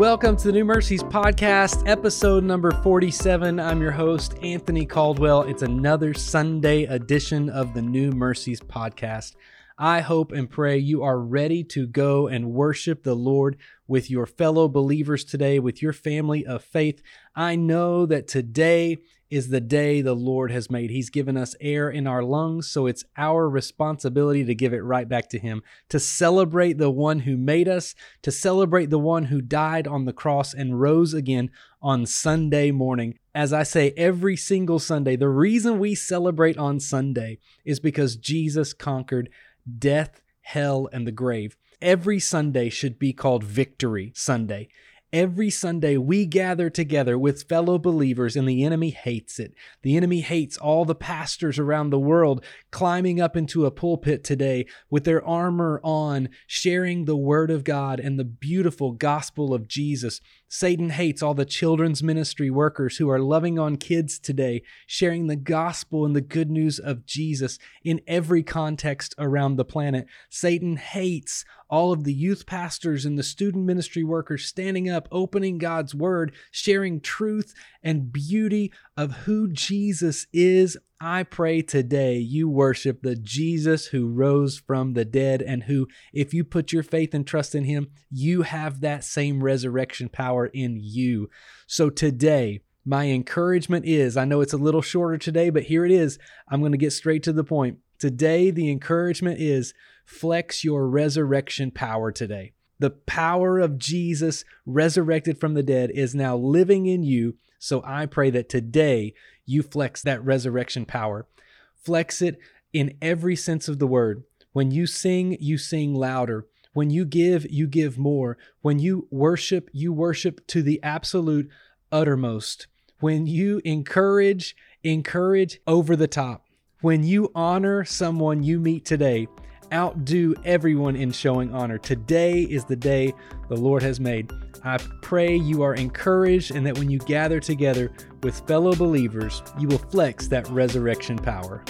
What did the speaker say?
Welcome to the New Mercies Podcast, episode number 47. I'm your host, Anthony Caldwell. It's another Sunday edition of the New Mercies Podcast. I hope and pray you are ready to go and worship the Lord with your fellow believers today, with your family of faith. I know that today is the day the Lord has made. He's given us air in our lungs, so it's our responsibility to give it right back to Him, to celebrate the one who made us, to celebrate the one who died on the cross and rose again on Sunday morning. As I say every single Sunday, the reason we celebrate on Sunday is because Jesus conquered death, hell, and the grave. Every Sunday should be called Victory Sunday. Every Sunday, we gather together with fellow believers, and the enemy hates it. The enemy hates all the pastors around the world climbing up into a pulpit today with their armor on, sharing the word of God and the beautiful gospel of Jesus. Satan hates all the children's ministry workers who are loving on kids today, sharing the gospel and the good news of Jesus in every context around the planet. Satan hates all of the youth pastors and the student ministry workers standing up, opening God's word, sharing truth and beauty of who Jesus is. I pray today you worship the Jesus who rose from the dead and who, if you put your faith and trust in him, you have that same resurrection power in you. So today, my encouragement is I know it's a little shorter today, but here it is. I'm going to get straight to the point. Today, the encouragement is flex your resurrection power today. The power of Jesus, resurrected from the dead, is now living in you. So I pray that today you flex that resurrection power. Flex it in every sense of the word. When you sing, you sing louder. When you give, you give more. When you worship, you worship to the absolute uttermost. When you encourage, encourage over the top. When you honor someone you meet today, outdo everyone in showing honor. Today is the day the Lord has made. I pray you are encouraged and that when you gather together with fellow believers, you will flex that resurrection power.